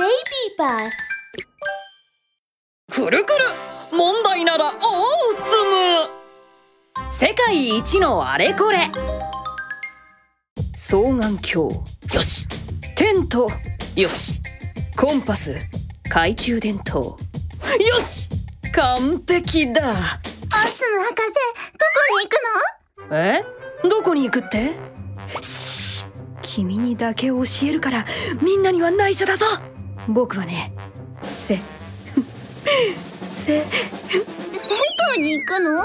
Baby Bus くるくる。問題なら大積む。世界一のあれこれ。双眼鏡。よし。テント。よし。コンパス。懐中電灯。よし。完璧だ。アツム博士どこに行くの？え？どこに行くって？し君にだけ教えるからみんなには内緒だぞ僕はねせせ銭湯に行くの？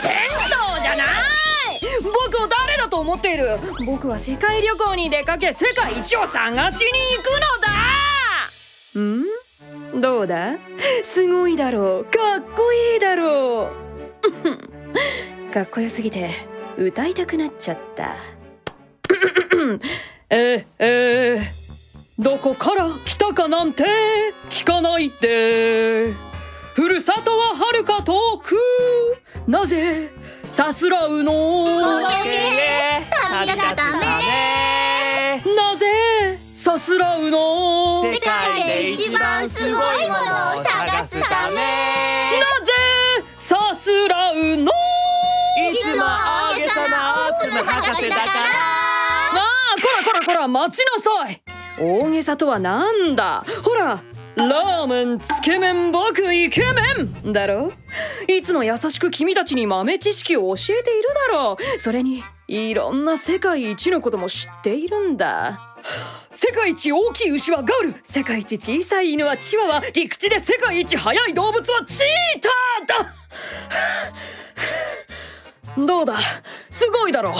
銭湯じゃない！僕を誰だと思っている？僕は世界旅行に出かけ世界一を探しに行くのだ！ん？どうだ？すごいだろう。かっこいいだろう。かっこよすぎて歌いたくなっちゃった。ええどこから来たかなんて聞かないで。ふるさとは遥か遠く。なぜさすらうのオッケー旅立つためなぜさすらうのなぜ世界で一番すごいものを探すため。さすらうのいつも大げさな大粒博士だから。ああこらこらこら待ちなさい大げさとはなんだ？ほらラーメンつけ麺僕イケメン！だろ？いつも優しく君たちに豆知識を教えているだろう。それにいろんな世界一のことも知っているんだ。世界一大きい牛はガウル。世界一小さい犬はチワワ。陸地で世界一速い動物はチーターだ。どうだ？すごいだろう。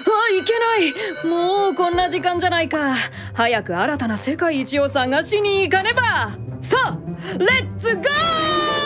いけない。もうこんな時間じゃないか。早く新たな世界一を探しに行かねば。さあレッツゴー!